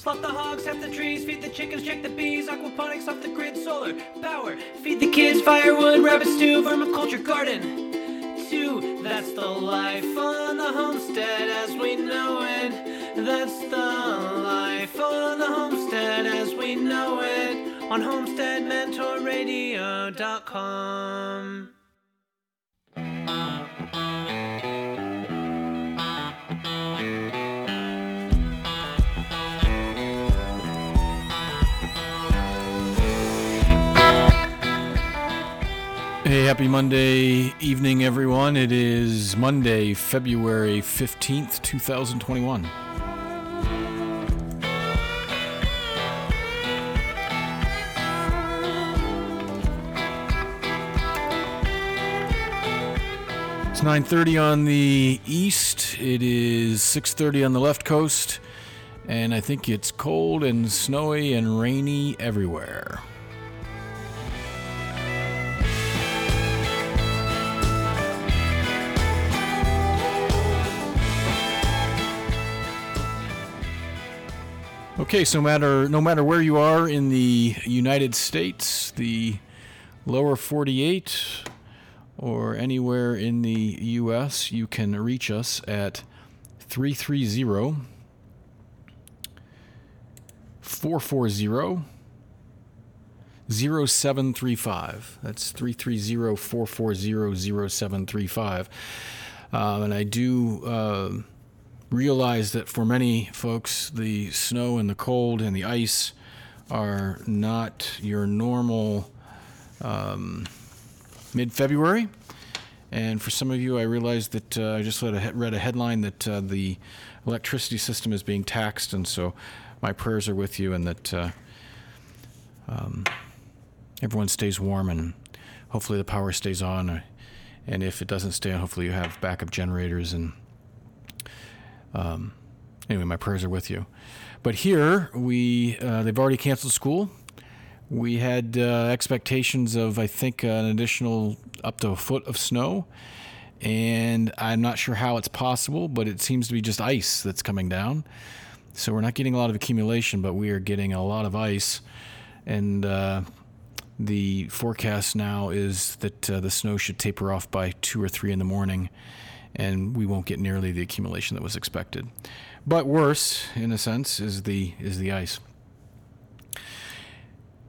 Slot the hogs, half the trees, feed the chickens, check the bees, aquaponics off the grid, solar power. Feed the kids, firewood, rabbit stew, vermiculture garden. Two, that's the life on the homestead as we know it. That's the life on the homestead as we know it on homesteadmentorradio.com. happy Monday evening, everyone. It is Monday, February 15th, 2021. It's 9:30 on the east. It is 6:30 on the left coast, and I think it's cold and snowy and rainy everywhere. Okay, so matter no matter where you are in the United States, the lower 48, or anywhere in the U.S., you can reach us at 330 440 0735. That's 330 440 0735. Um, and I do. Uh, realize that for many folks, the snow and the cold and the ice are not your normal um, mid February. And for some of you, I realized that uh, I just read a, headline that uh, the electricity system is being taxed, and so my prayers are with you, and that uh, um, everyone stays warm, and hopefully the power stays on. And if it doesn't stay on, hopefully you have backup generators and um, anyway, my prayers are with you. But here we uh, they've already canceled school. We had uh, expectations of I think an additional up to a foot of snow, and I'm not sure how it's possible, but it seems to be just ice that's coming down. So we're not getting a lot of accumulation, but we are getting a lot of ice, and uh, the forecast now is that uh, the snow should taper off by two or three in the morning and we won't get nearly the accumulation that was expected. But worse, in a sense, is the is the ice.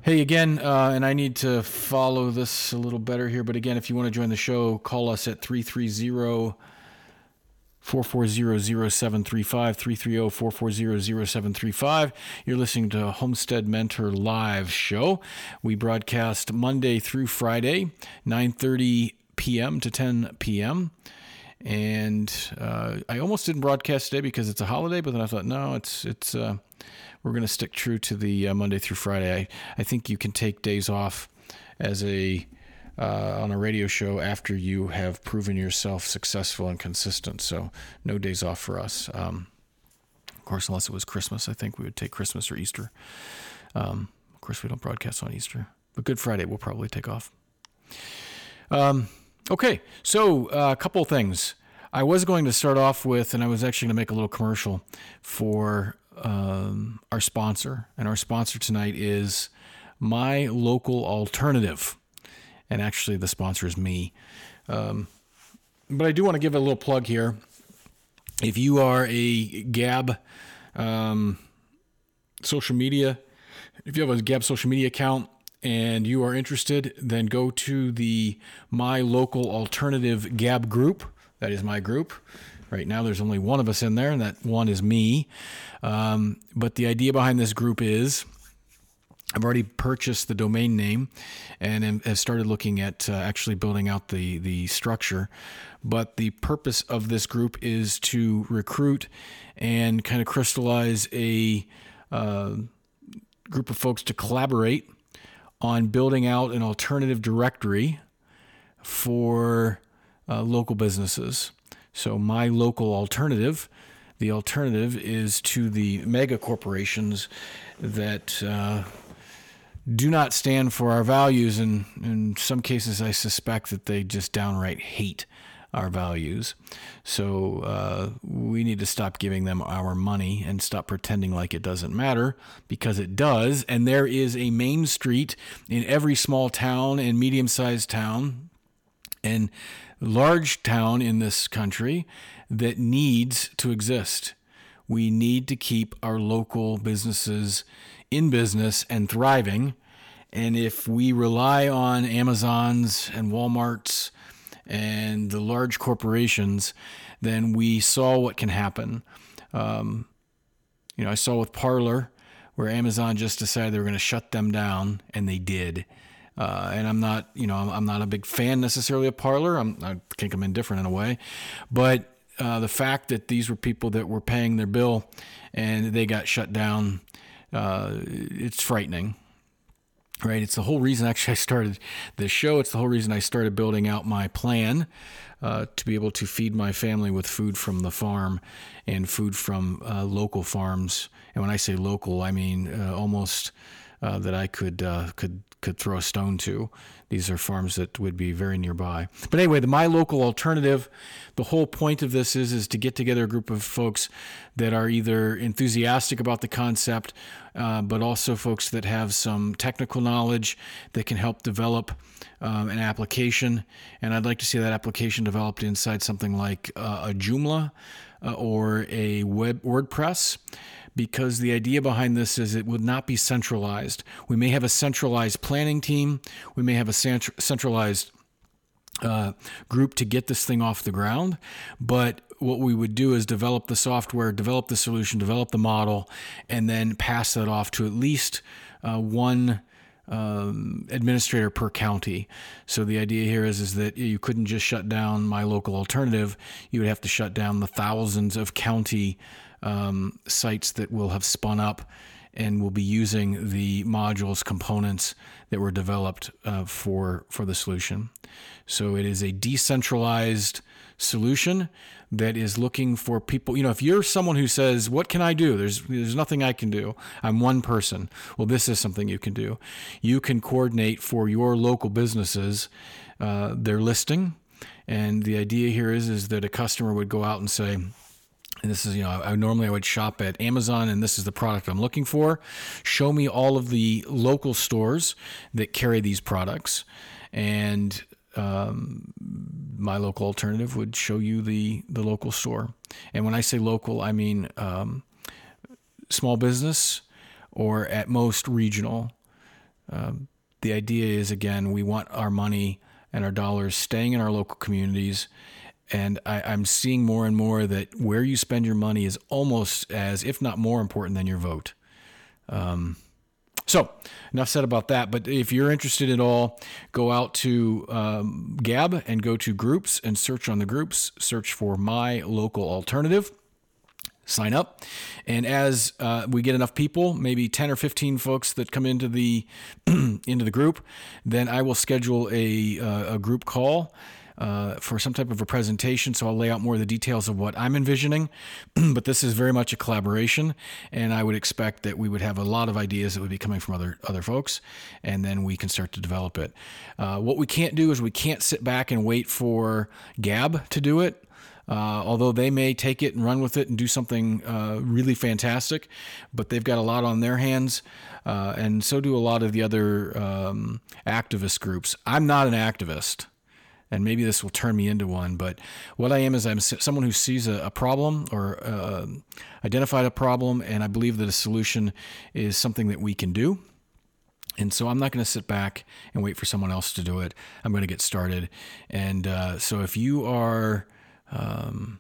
Hey again, uh, and I need to follow this a little better here. But again, if you want to join the show, call us at 330 440 0735 330 440 0735. You're listening to Homestead Mentor Live Show. We broadcast Monday through Friday, 9:30 p.m. to 10 p.m and uh, I almost didn't broadcast today because it's a holiday, but then I thought, no, it's it's uh, we're going to stick true to the uh, Monday through Friday. I, I think you can take days off as a uh, on a radio show after you have proven yourself successful and consistent. So no days off for us. Um, of course, unless it was Christmas, I think we would take Christmas or Easter. Um, of course, we don't broadcast on Easter, but Good Friday we'll probably take off. Um, Okay, so uh, a couple things. I was going to start off with, and I was actually going to make a little commercial for um, our sponsor. And our sponsor tonight is My Local Alternative. And actually, the sponsor is me. Um, but I do want to give a little plug here. If you are a Gab um, social media, if you have a Gab social media account, and you are interested, then go to the My Local Alternative Gab group. That is my group. Right now, there's only one of us in there, and that one is me. Um, but the idea behind this group is I've already purchased the domain name and have started looking at uh, actually building out the, the structure. But the purpose of this group is to recruit and kind of crystallize a uh, group of folks to collaborate on building out an alternative directory for uh, local businesses. So, my local alternative, the alternative is to the mega corporations that uh, do not stand for our values. And in some cases, I suspect that they just downright hate our values. So uh, we need to stop giving them our money and stop pretending like it doesn't matter because it does. And there is a main street in every small town and medium sized town and large town in this country that needs to exist. We need to keep our local businesses in business and thriving. And if we rely on Amazon's and Walmart's and the large corporations, then we saw what can happen. Um, you know, I saw with Parler where Amazon just decided they were going to shut them down, and they did. Uh, and I'm not, you know, I'm not a big fan necessarily of Parler. I'm, I think I'm indifferent in a way, but uh, the fact that these were people that were paying their bill and they got shut down, uh, it's frightening right? It's the whole reason actually I started this show. It's the whole reason I started building out my plan uh, to be able to feed my family with food from the farm and food from uh, local farms. And when I say local, I mean uh, almost uh, that I could uh, could could throw a stone to. These are farms that would be very nearby. But anyway, the My Local Alternative, the whole point of this is is to get together a group of folks that are either enthusiastic about the concept, uh, but also folks that have some technical knowledge that can help develop um, an application. And I'd like to see that application developed inside something like uh, a Joomla uh, or a web WordPress because the idea behind this is it would not be centralized. We may have a centralized planning team, we may have a centralized uh, group to get this thing off the ground, but what we would do is develop the software, develop the solution, develop the model, and then pass that off to at least uh, one um, administrator per county. So the idea here is is that you couldn't just shut down my local alternative. You would have to shut down the thousands of county um, sites that will have spun up and will be using the modules components that were developed uh, for for the solution. So it is a decentralized solution that is looking for people. You know, if you're someone who says, "What can I do?" There's there's nothing I can do. I'm one person. Well, this is something you can do. You can coordinate for your local businesses uh, their listing, and the idea here is is that a customer would go out and say and this is you know I, normally I would shop at Amazon and this is the product I'm looking for. Show me all of the local stores that carry these products, and um, my local alternative would show you the the local store. And when I say local, I mean um, small business or at most regional. Um, the idea is again we want our money and our dollars staying in our local communities and I, am seeing more and more that where you spend your money is almost as, if not more important than your vote. Um, so, enough said about that. But if you're interested at all, go out to um, Gab and go to groups and search on the groups. Search for My Local Alternative. Sign up, and as uh, we get enough people, maybe ten or fifteen folks that come into the into the group, then I will schedule a uh, a group call uh, for some type of a presentation. So I'll lay out more of the details of what I'm envisioning. but this is very much a collaboration, and I would expect that we would have a lot of ideas that would be coming from other other folks, and then we can start to develop it. Uh, what we can't do is we can't sit back and wait for Gab to do it. Uh, although they may take it and run with it and do something uh, really fantastic, but they've got a lot on their hands, uh, and so do a lot of the other um, activist groups. I'm not an activist and maybe this will turn me into one. But what I am is I'm someone who sees a, a problem or uh, identified a problem, and I believe that a solution is something that we can do. And so I'm not going to sit back and wait for someone else to do it. I'm going to get started. And uh, so if you are, um,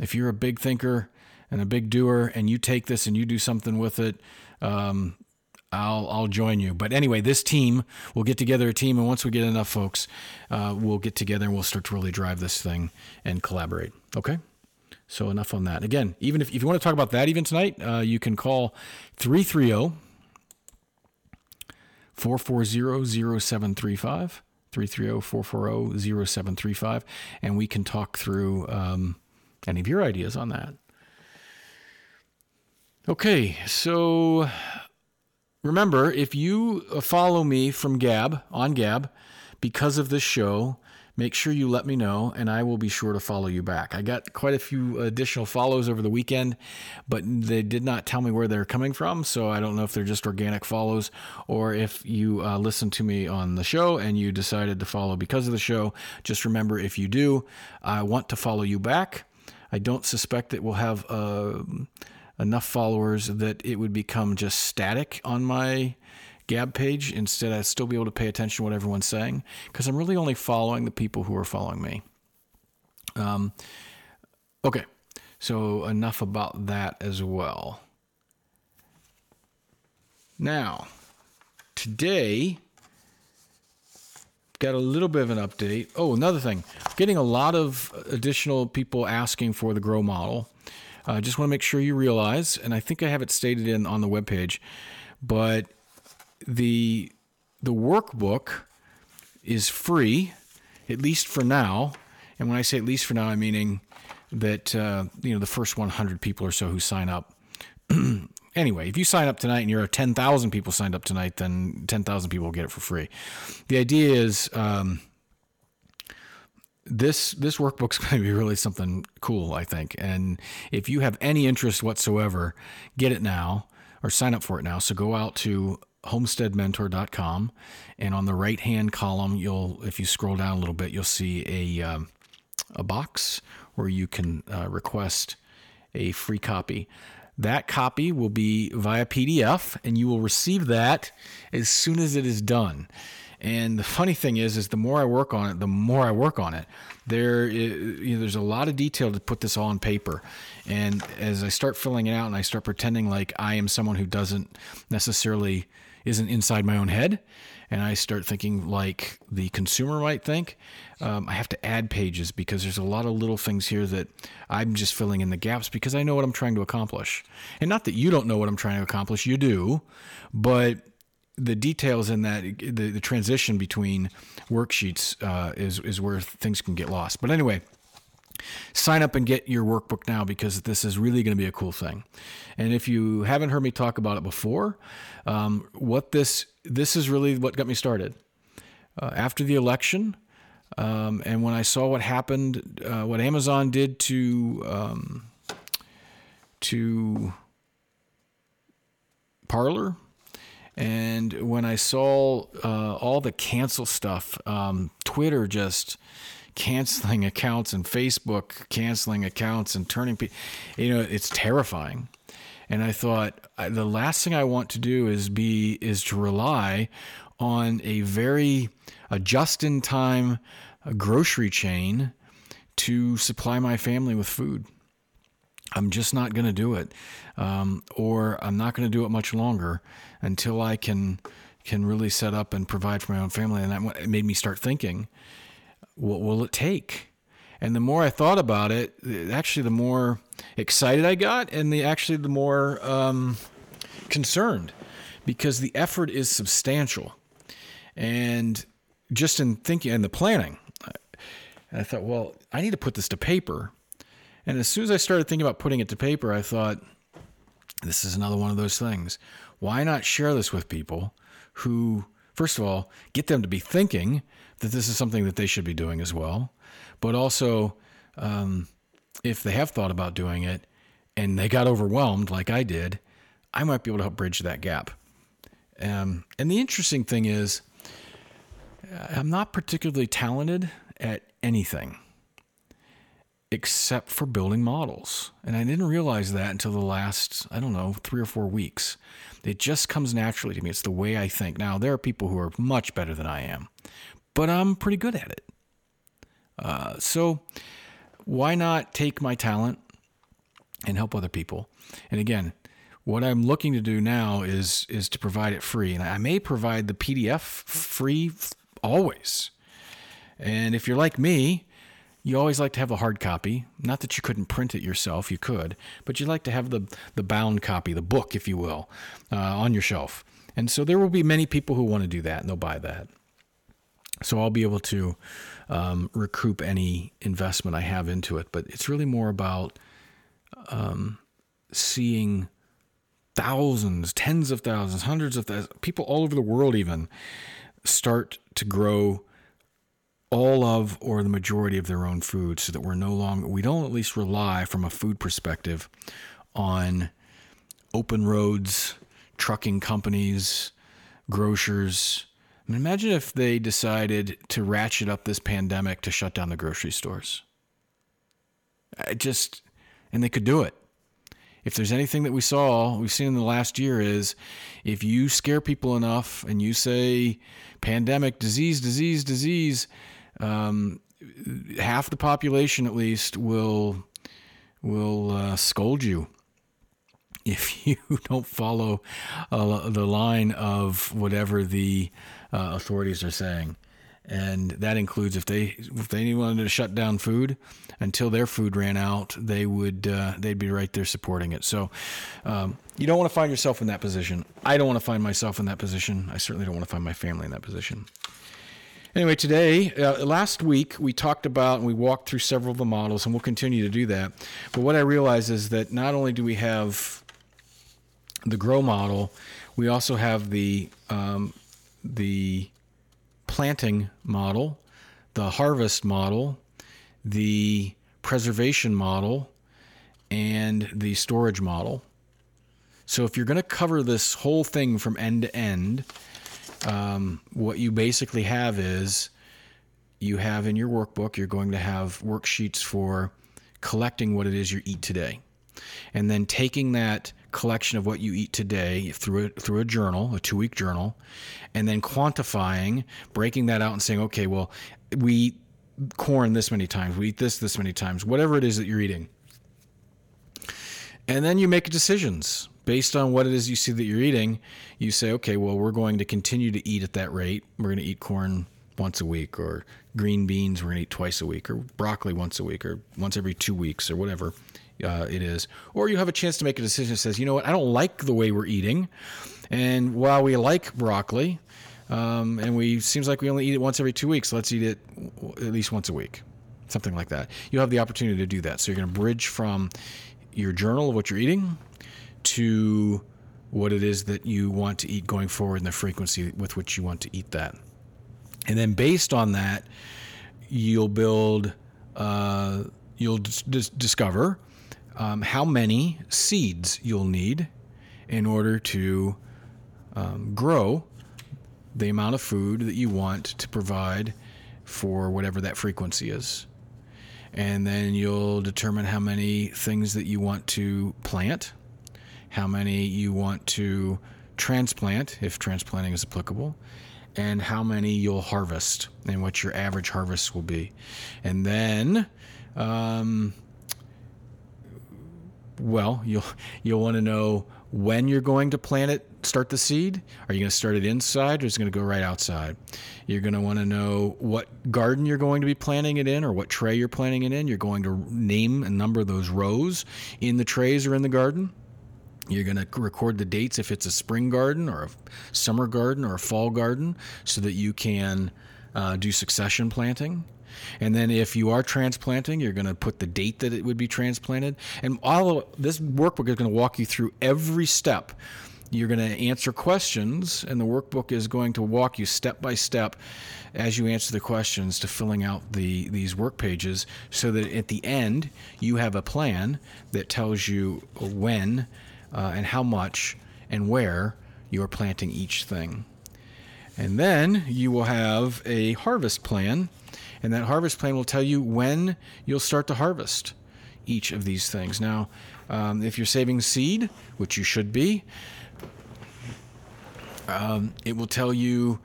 if you're a big thinker and a big doer, and you take this and you do something with it, um, I'll I'll join you. But anyway, this team we'll get together a team, and once we get enough folks, uh, we'll get together and we'll start to really drive this thing and collaborate. Okay. So enough on that. Again, even if, if you want to talk about that even tonight, uh, you can call 330 440 0735. 330 440 0735. And we can talk through um, any of your ideas on that. Okay, so remember, if you uh, follow me from Gab on Gab because of this show, make sure you let me know and I will be sure to follow you back. I got quite a few additional follows over the weekend, but they did not tell me where they're coming from. So I don't know if they're just organic follows or if you uh, listen to me on the show and you decided to follow because of the show. Just remember if you do, I want to follow you back. I don't suspect that we'll have uh, enough followers that it would become just static on my Gab page. Instead, I'd still be able to pay attention to what everyone's saying because I'm really only following the people who are following me. Um, okay, so enough about that as well. Now, today, got a little bit of an update. Oh, another thing, getting a lot of additional people asking for the Grow model. I uh, just want to make sure you realize, and I think I have it stated in on the webpage, but the the workbook is free, at least for now. And when I say at least for now, I'm meaning that uh, you know the first 100 people or so who sign up. anyway, if you sign up tonight and you're 10,000 people signed up tonight, then 10,000 people will get it for free. The idea is um, this this workbook's going to be really something cool, I think. And if you have any interest whatsoever, get it now or sign up for it now. So go out to homesteadmentor.com. And on the right hand column, you'll, if you scroll down a little bit, you'll see a, um, a box where you can uh, request a free copy. That copy will be via PDF, and you will receive that as soon as it is done. And the funny thing is, is the more I work on it, the more I work on it. There, you know, there's a lot of detail to put this all on paper. And as I start filling it out, and I start pretending like I am someone who doesn't necessarily isn't inside my own head and I start thinking like the consumer might think, um, I have to add pages because there's a lot of little things here that I'm just filling in the gaps because I know what I'm trying to accomplish. And not that you don't know what I'm trying to accomplish, you do, but the details in that the, the transition between worksheets uh, is is where things can get lost. But anyway, sign up and get your workbook now because this is really going to be a cool thing. And if you haven't heard me talk about it before, um, what this this is really what got me started. Uh, after the election, um, and when I saw what happened, uh, what Amazon did to um, to Parler, and when I saw uh, all the cancel stuff, um, Twitter just canceling accounts and Facebook canceling accounts and turning people, you know, it's terrifying. And I thought the last thing I want to do is be is to rely on a very a just-in-time grocery chain to supply my family with food. I'm just not going to do it, um, or I'm not going to do it much longer until I can can really set up and provide for my own family. And that made me start thinking what will it take? And the more I thought about it, actually, the more excited I got, and the actually the more um, concerned, because the effort is substantial, and just in thinking and the planning, I thought, well, I need to put this to paper. And as soon as I started thinking about putting it to paper, I thought, this is another one of those things. Why not share this with people who, first of all, get them to be thinking that this is something that they should be doing as well. But also, um, if they have thought about doing it and they got overwhelmed like I did, I might be able to help bridge that gap. Um, and the interesting thing is, I'm not particularly talented at anything except for building models. And I didn't realize that until the last, I don't know, three or four weeks. It just comes naturally to me. It's the way I think. Now, there are people who are much better than I am, but I'm pretty good at it. Uh, so why not take my talent and help other people? And again, what I'm looking to do now is is to provide it free, and I may provide the PDF free always. And if you're like me, you always like to have a hard copy. Not that you couldn't print it yourself, you could, but you like to have the the bound copy, the book, if you will, uh, on your shelf. And so there will be many people who want to do that, and they'll buy that. So I'll be able to um, recoup any investment I have into it. But it's really more about um, seeing thousands, tens of thousands, hundreds of thousands, people all over the world even start to grow all of or the majority of their own food so that we're no longer we don't at least rely from a food perspective on open roads trucking companies grocers. I mean, imagine if they decided to ratchet up this pandemic to shut down the grocery stores. I just and they could do it. If there's anything that we saw, we've seen in the last year is if you scare people enough and you say pandemic, disease, disease, disease, um, half the population at least will will uh, scold you if you don't follow uh, the line of whatever the uh, authorities are saying and that includes if they if they wanted to shut down food until their food ran out, they would uh, they'd be right there supporting it. So um, you don't want to find yourself in that position. I don't want to find myself in that position. I certainly don't want to find my family in that position. Anyway, today, uh, last week, we talked about and we walked through several of the models, and we'll continue to do that. But what I realize is that not only do we have the grow model, we also have the um, the planting model, the harvest model, the preservation model, and the storage model. So if you're going to cover this whole thing from end to end, um, what you basically have is you have in your workbook, you're going to have worksheets for collecting what it is you eat today. And then taking that collection of what you eat today through a, through a journal, a two week journal, and then quantifying, breaking that out and saying, okay, well, we eat corn this many times, we eat this this many times, whatever it is that you're eating. And then you make decisions based on what it is you see that you're eating. You say, okay, well, we're going to continue to eat at that rate. We're going to eat corn once a week, or green beans we're going to eat twice a week, or broccoli once a week, or once every two weeks, or whatever uh, it is. Or you have a chance to make a decision that says, you know what, I don't like the way we're eating. And while we like broccoli, um, and we seems like we only eat it once every two weeks, let's eat it at least once a week, something like that. You have the opportunity to do that. So you're going to bridge from your journal of what you're eating to what it is that you want to eat going forward and the frequency with which you want to eat that. And then based on that, you'll build, uh, you'll dis- discover um, how many seeds you'll need in order to um, grow the amount of food that you want to provide for whatever that frequency is. And then you'll determine how many things that you want to plant, how many you want to transplant, if transplanting is applicable, and how many you'll harvest and what your average harvest will be. And then um, well, you'll you'll want to know when you're going to plant it, start the seed. Are you going to start it inside or is it going to go right outside? You're going to want to know what garden you're going to be planting it in or what tray you're planting it in. You're going to name a number of those rows in the trays or in the garden. You're going to record the dates if it's a spring garden or a summer garden or a fall garden so that you can uh, do succession planting. And then if you are transplanting, you're going to put the date that it would be transplanted. And all of this workbook is going to walk you through every step. You're going to answer questions, and the workbook is going to walk you step by step as you answer the questions to filling out the these work pages so that at the end you have a plan that tells you when uh, and how much and where you're planting each thing. And then you will have a harvest plan and that harvest plan will tell you when you'll start to harvest each of these things. Now, um, if you're saving seed, which you should be, um, it will tell you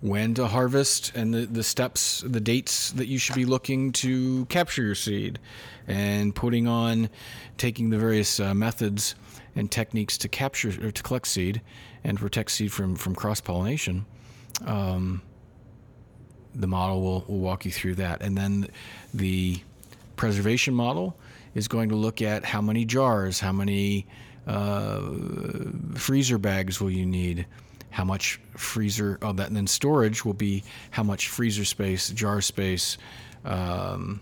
when to harvest and the, the steps, the dates that you should be looking to capture your seed and putting on, taking the various uh, methods and techniques to capture or to collect seed and protect seed from, from cross pollination. Um, the model will, will walk you through that. And then the preservation model is going to look at how many jars, how many uh, freezer bags will you need, how much freezer, oh, that, and then storage will be how much freezer space, jar space. Um,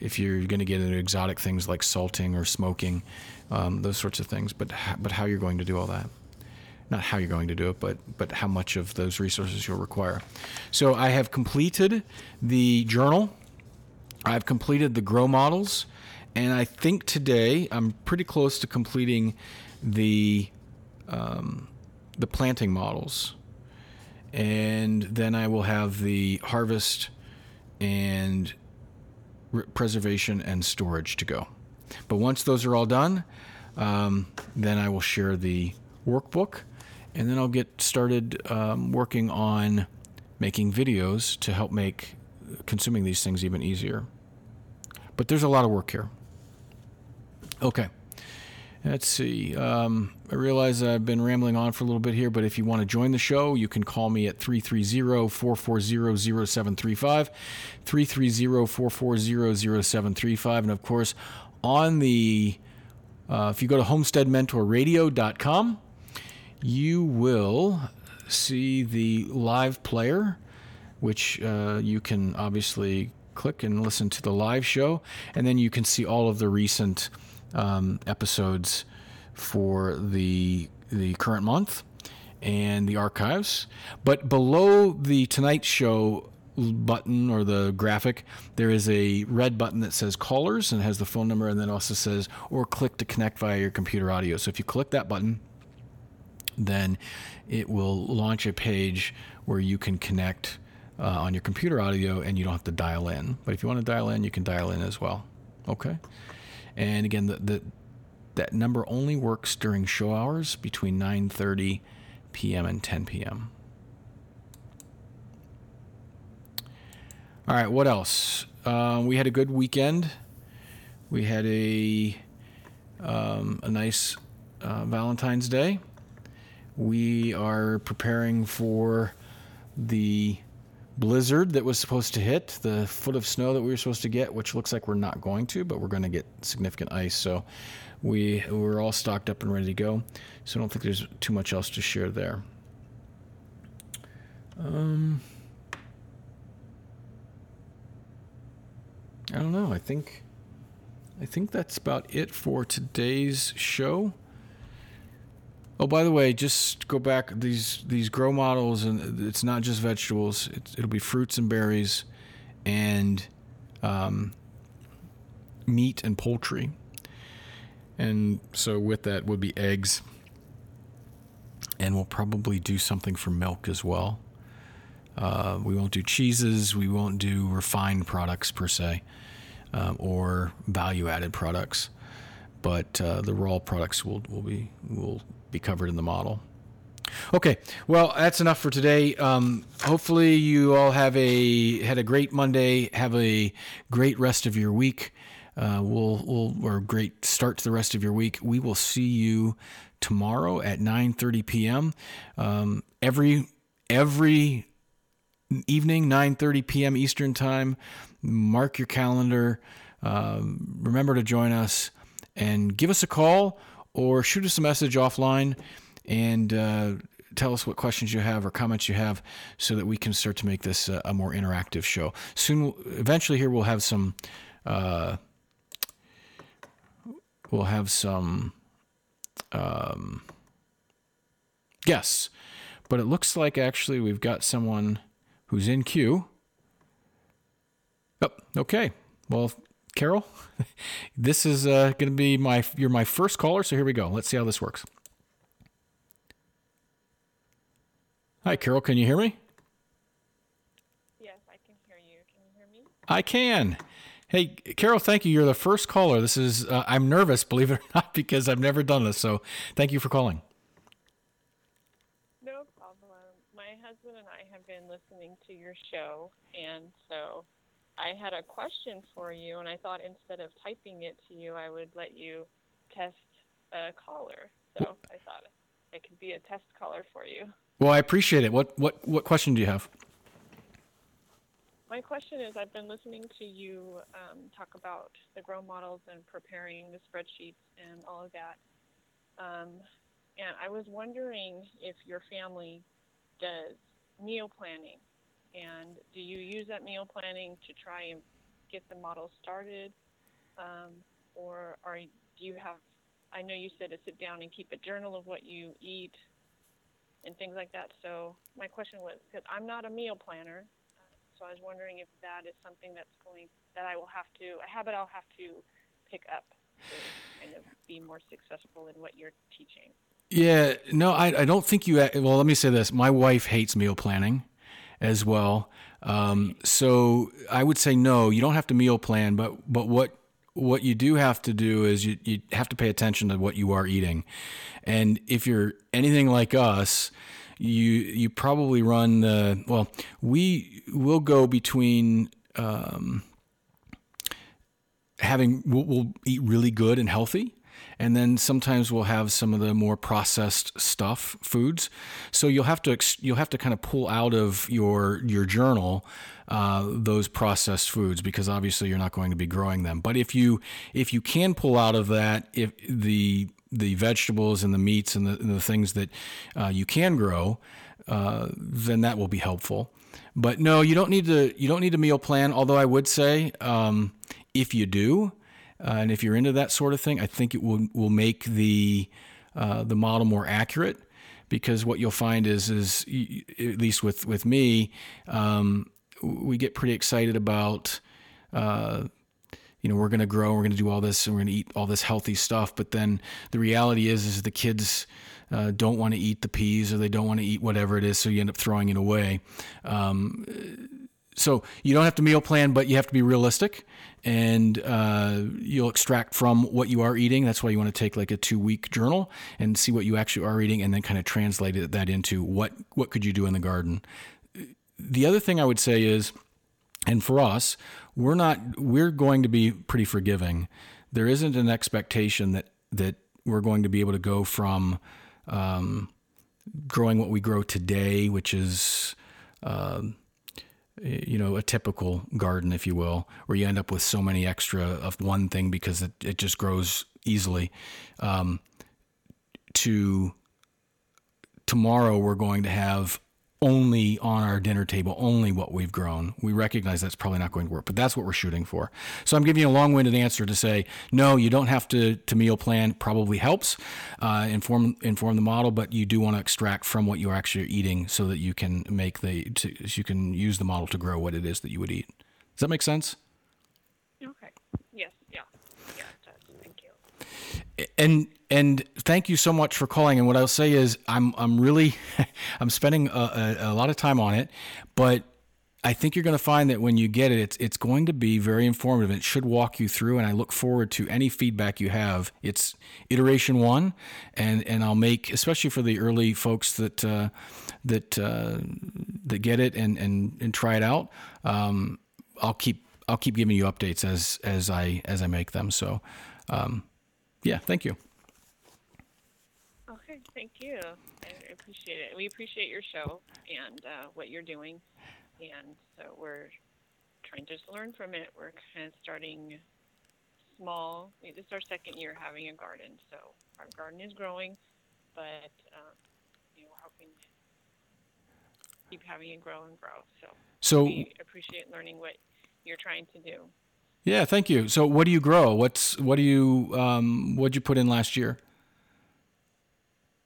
if you're going to get into exotic things like salting or smoking, um, those sorts of things, but but how you're going to do all that. not how you're going to do it, but but how much of those resources you'll require. So I have completed the journal. I've completed the grow models, and I think today I'm pretty close to completing the um, the planting models, and then I will have the harvest and re- preservation and storage to go. But once those are all done, um, then I will share the workbook, and then I'll get started um, working on making videos to help make consuming these things even easier. But there's a lot of work here. Okay. Let's see. Um, I realize I've been rambling on for a little bit here, but if you want to join the show, you can call me at 330 440 0735. 330 440 0735. And of course, on the, uh, if you go to homesteadmentorradio.com, you will see the live player, which uh, you can obviously click and listen to the live show. And then you can see all of the recent um, episodes for the the current month and the archives. But below the Tonight Show button or the graphic, there is a red button that says callers and has the phone number, and then also says or click to connect via your computer audio. So if you click that button, then it will launch a page where you can connect uh, on your computer audio and you don't have to dial in. But if you want to dial in, you can dial in as well. Okay. And again, the, the that number only works during show hours between 9:30 p.m. and 10 p.m. All right, what else? Uh, we had a good weekend. We had a um, a nice uh, Valentine's Day. We are preparing for the blizzard that was supposed to hit, the foot of snow that we were supposed to get, which looks like we're not going to, but we're going to get significant ice. So we we're all stocked up and ready to go. So I don't think there's too much else to share there. Um, I don't know. I think I think that's about it for today's show. Oh, by the way, just go back these these grow models, and it's not just vegetables. It's, it'll be fruits and berries, and um, meat and poultry. And so with that would be eggs, and we'll probably do something for milk as well. Uh, we won't do cheeses. We won't do refined products per se, um, or value-added products. But uh, the raw products will will be will be covered in the model. Okay, well that's enough for today. Um, hopefully you all have a had a great Monday. Have a great rest of your week. Uh, we'll we'll or great start to the rest of your week. We will see you tomorrow at 9:30 p.m. Um, every every evening 9:30 p.m. Eastern time. Mark your calendar. Um, remember to join us and give us a call or shoot us a message offline and uh, tell us what questions you have or comments you have so that we can start to make this a, a more interactive show. Soon, eventually, here we'll have some. Uh, we'll have some um, guests, but it looks like actually we've got someone who's in queue. Oh, okay. Well, Carol, this is uh, going to be my you're my first caller, so here we go. Let's see how this works. Hi, Carol. Can you hear me? Yes, I can hear you. Can you hear me? I can. Hey, Carol, thank you. You're the first caller. This is uh, I'm nervous, believe it or not, because I've never done this. So, thank you for calling. No problem. My husband and I have been listening to your show, and so I had a question for you, and I thought instead of typing it to you, I would let you test a caller. So I thought it could be a test caller for you. Well, I appreciate it. What what what question do you have? My question is I've been listening to you um, talk about the grow models and preparing the spreadsheets and all of that. Um, and I was wondering if your family does meal planning. And do you use that meal planning to try and get the model started? Um, or are, do you have, I know you said to sit down and keep a journal of what you eat. and things like that. So my question was, because I'm not a meal planner, so I was wondering if that is something that's going that I will have to a habit I'll have to pick up to kind of be more successful in what you're teaching. Yeah, no, I, I don't think you. Well, let me say this: my wife hates meal planning as well. Um, so I would say no, you don't have to meal plan, but but what what you do have to do is you you have to pay attention to what you are eating, and if you're anything like us, you you probably run the well. We will go between. Um, having we'll, we'll eat really good and healthy and then sometimes we'll have some of the more processed stuff foods. So you'll have to you'll have to kind of pull out of your your journal uh, those processed foods because obviously you're not going to be growing them. But if you if you can pull out of that if the the vegetables and the meats and the, and the things that uh, you can grow uh, then that will be helpful. But no you don't need to you don't need a meal plan although i would say um, if you do uh, and if you're into that sort of thing, I think it will will make the uh, the model more accurate because what you'll find is is at least with with me, um, we get pretty excited about. Uh, you know, we're going to grow, we're going to do all this, and we're going to eat all this healthy stuff. But then the reality is, is the kids uh, don't want to eat the peas, or they don't want to eat whatever it is, so you end up throwing it away. Um, so you don't have to meal plan, but you have to be realistic and uh, you'll extract from what you are eating. That's why you want to take like a two week journal and see what you actually are eating, and then kind of translate that into what what could you do in the garden. The other thing I would say is, and for us, we're not we're going to be pretty forgiving. There isn't an expectation that that we're going to be able to go from um, growing what we grow today, which is uh, you know, a typical garden, if you will, where you end up with so many extra of one thing because it, it just grows easily. Um, to tomorrow, we're going to have only on our dinner table, only what we've grown. We recognize that's probably not going to work, but that's what we're shooting for. So I'm giving you a long-winded answer to say no. You don't have to to meal plan. Probably helps uh, inform inform the model, but you do want to extract from what you're actually eating so that you can make the to, you can use the model to grow what it is that you would eat. Does that make sense? Okay. Yes. Yeah. Yeah. It does. Thank you. And and thank you so much for calling. And what I'll say is, I'm I'm really I'm spending a, a, a lot of time on it, but I think you're going to find that when you get it, it's it's going to be very informative. It should walk you through, and I look forward to any feedback you have. It's iteration one, and and I'll make especially for the early folks that uh, that uh, that get it and and and try it out. Um, I'll keep I'll keep giving you updates as as I as I make them. So, um, yeah, thank you. Thank you. I appreciate it. We appreciate your show and uh, what you're doing. And so we're trying to just learn from it. We're kind of starting small. This is our second year having a garden. So our garden is growing, but um, you know, we're hoping to keep having it grow and grow. So, so we appreciate learning what you're trying to do. Yeah, thank you. So, what do you grow? What's what do you um, what did you put in last year?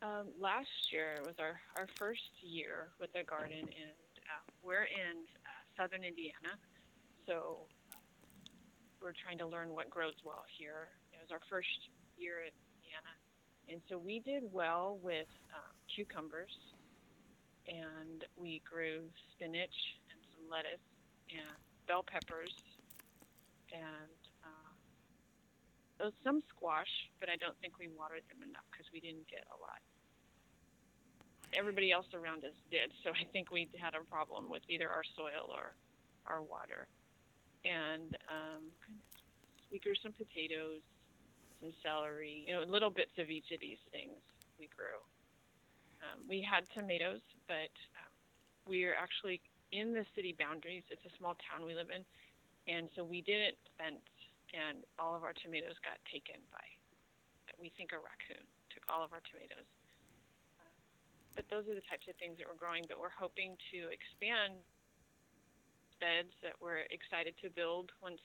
Um, last year was our, our first year with the garden, and uh, we're in uh, southern Indiana, so we're trying to learn what grows well here. It was our first year in Indiana, and so we did well with um, cucumbers, and we grew spinach and some lettuce and bell peppers, and uh, some squash, but I don't think we watered them enough because we didn't get a lot everybody else around us did. So I think we had a problem with either our soil or our water. And um, we grew some potatoes, some celery, you know, little bits of each of these things we grew. Um, we had tomatoes, but um, we're actually in the city boundaries. It's a small town we live in, and so we didn't fence, and all of our tomatoes got taken by, we think, a raccoon took all of our tomatoes but those are the types of things that we're growing. But we're hoping to expand beds that we're excited to build once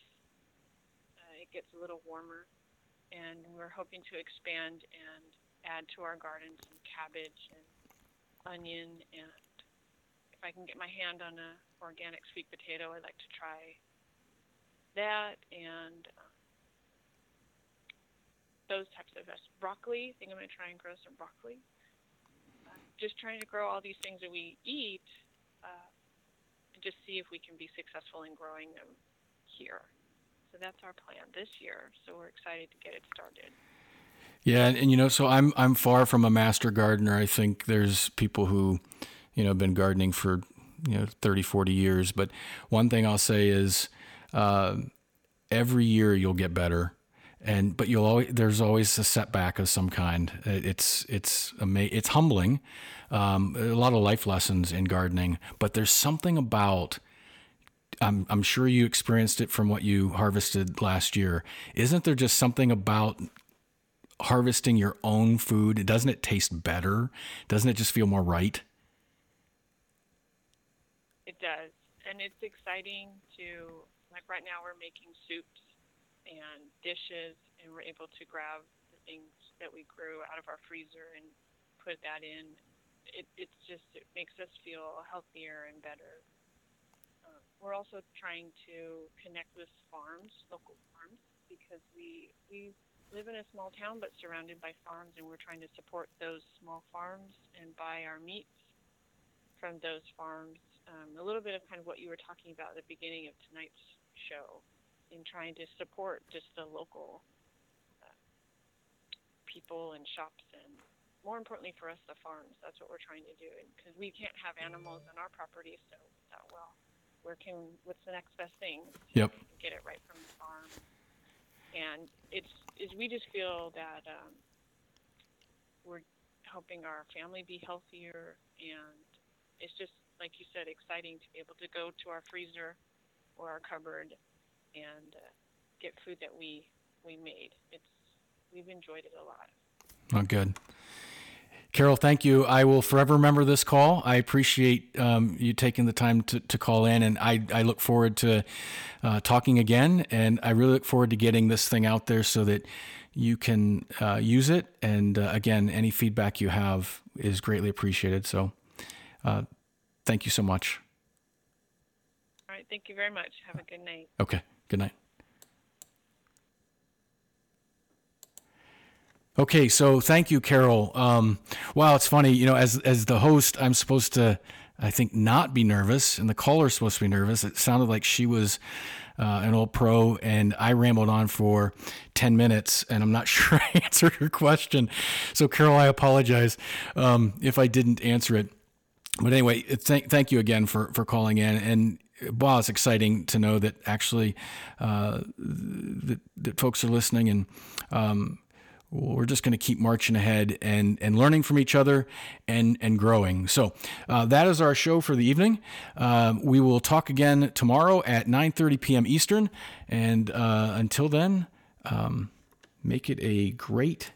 uh, it gets a little warmer. And we're hoping to expand and add to our garden some cabbage and onion, and if I can get my hand on a organic sweet potato, I'd like to try that and uh, those types of vegetables. Broccoli, I think I'm going to try and grow some broccoli. Just trying to grow all these things that we eat uh, and just see if we can be successful in growing them here. So that's our plan this year. So we're excited to get it started. Yeah, and, and, you know, so I'm I'm far from a master gardener. I think there's people who, you know, have been gardening for you know 30, 40 years. But one thing I'll say is, uh, every year you'll get better, and but you'll always there's always a setback of some kind. It's it's ama- it's humbling. Um, a lot of life lessons in gardening, but there's something about I'm, I'm sure you experienced it from what you harvested last year. Isn't there just something about harvesting your own food? Doesn't it taste better? Doesn't it just feel more right? It does. And it's exciting to, like right now, we're making soups and dishes, and we're able to grab the things that we grew out of our freezer and put that in. It, it's just, it makes us feel healthier and better we're also trying to connect with farms, local farms, because we we live in a small town but surrounded by farms, and we're trying to support those small farms and buy our meats from those farms. Um, a little bit of kind of what you were talking about at the beginning of tonight's show, in trying to support just the local uh, people and shops and more importantly for us the farms that's what we're trying to do because we can't have animals on our property so that well where can what's the next best thing? Yep. Get it right from the farm, and it's is we just feel that um, we're helping our family be healthier, and it's just like you said, exciting to be able to go to our freezer or our cupboard and uh, get food that we we made. It's we've enjoyed it a lot. Oh, good. Carol, thank you. I will forever remember this call. I appreciate um, you taking the time to, to call in, and I, I look forward to uh, talking again. And I really look forward to getting this thing out there so that you can uh, use it. And uh, again, any feedback you have is greatly appreciated. So uh, thank you so much. All right. Thank you very much. Have a good night. Okay. Good night. Okay, so thank you, Carol. Um, wow, it's funny, you know, as as the host, I'm supposed to, I think, not be nervous, and the caller's supposed to be nervous. It sounded like she was uh, an old pro, and I rambled on for ten minutes, and I'm not sure I answered her question. So, Carol, I apologize um, if I didn't answer it. But anyway, thank thank you again for for calling in, and wow, it's exciting to know that actually uh, that, that folks are listening and. Um, we're just going to keep marching ahead and, and learning from each other and, and growing. So uh, that is our show for the evening. Uh, we will talk again tomorrow at 9.30 p.m. Eastern. And uh, until then, um, make it a great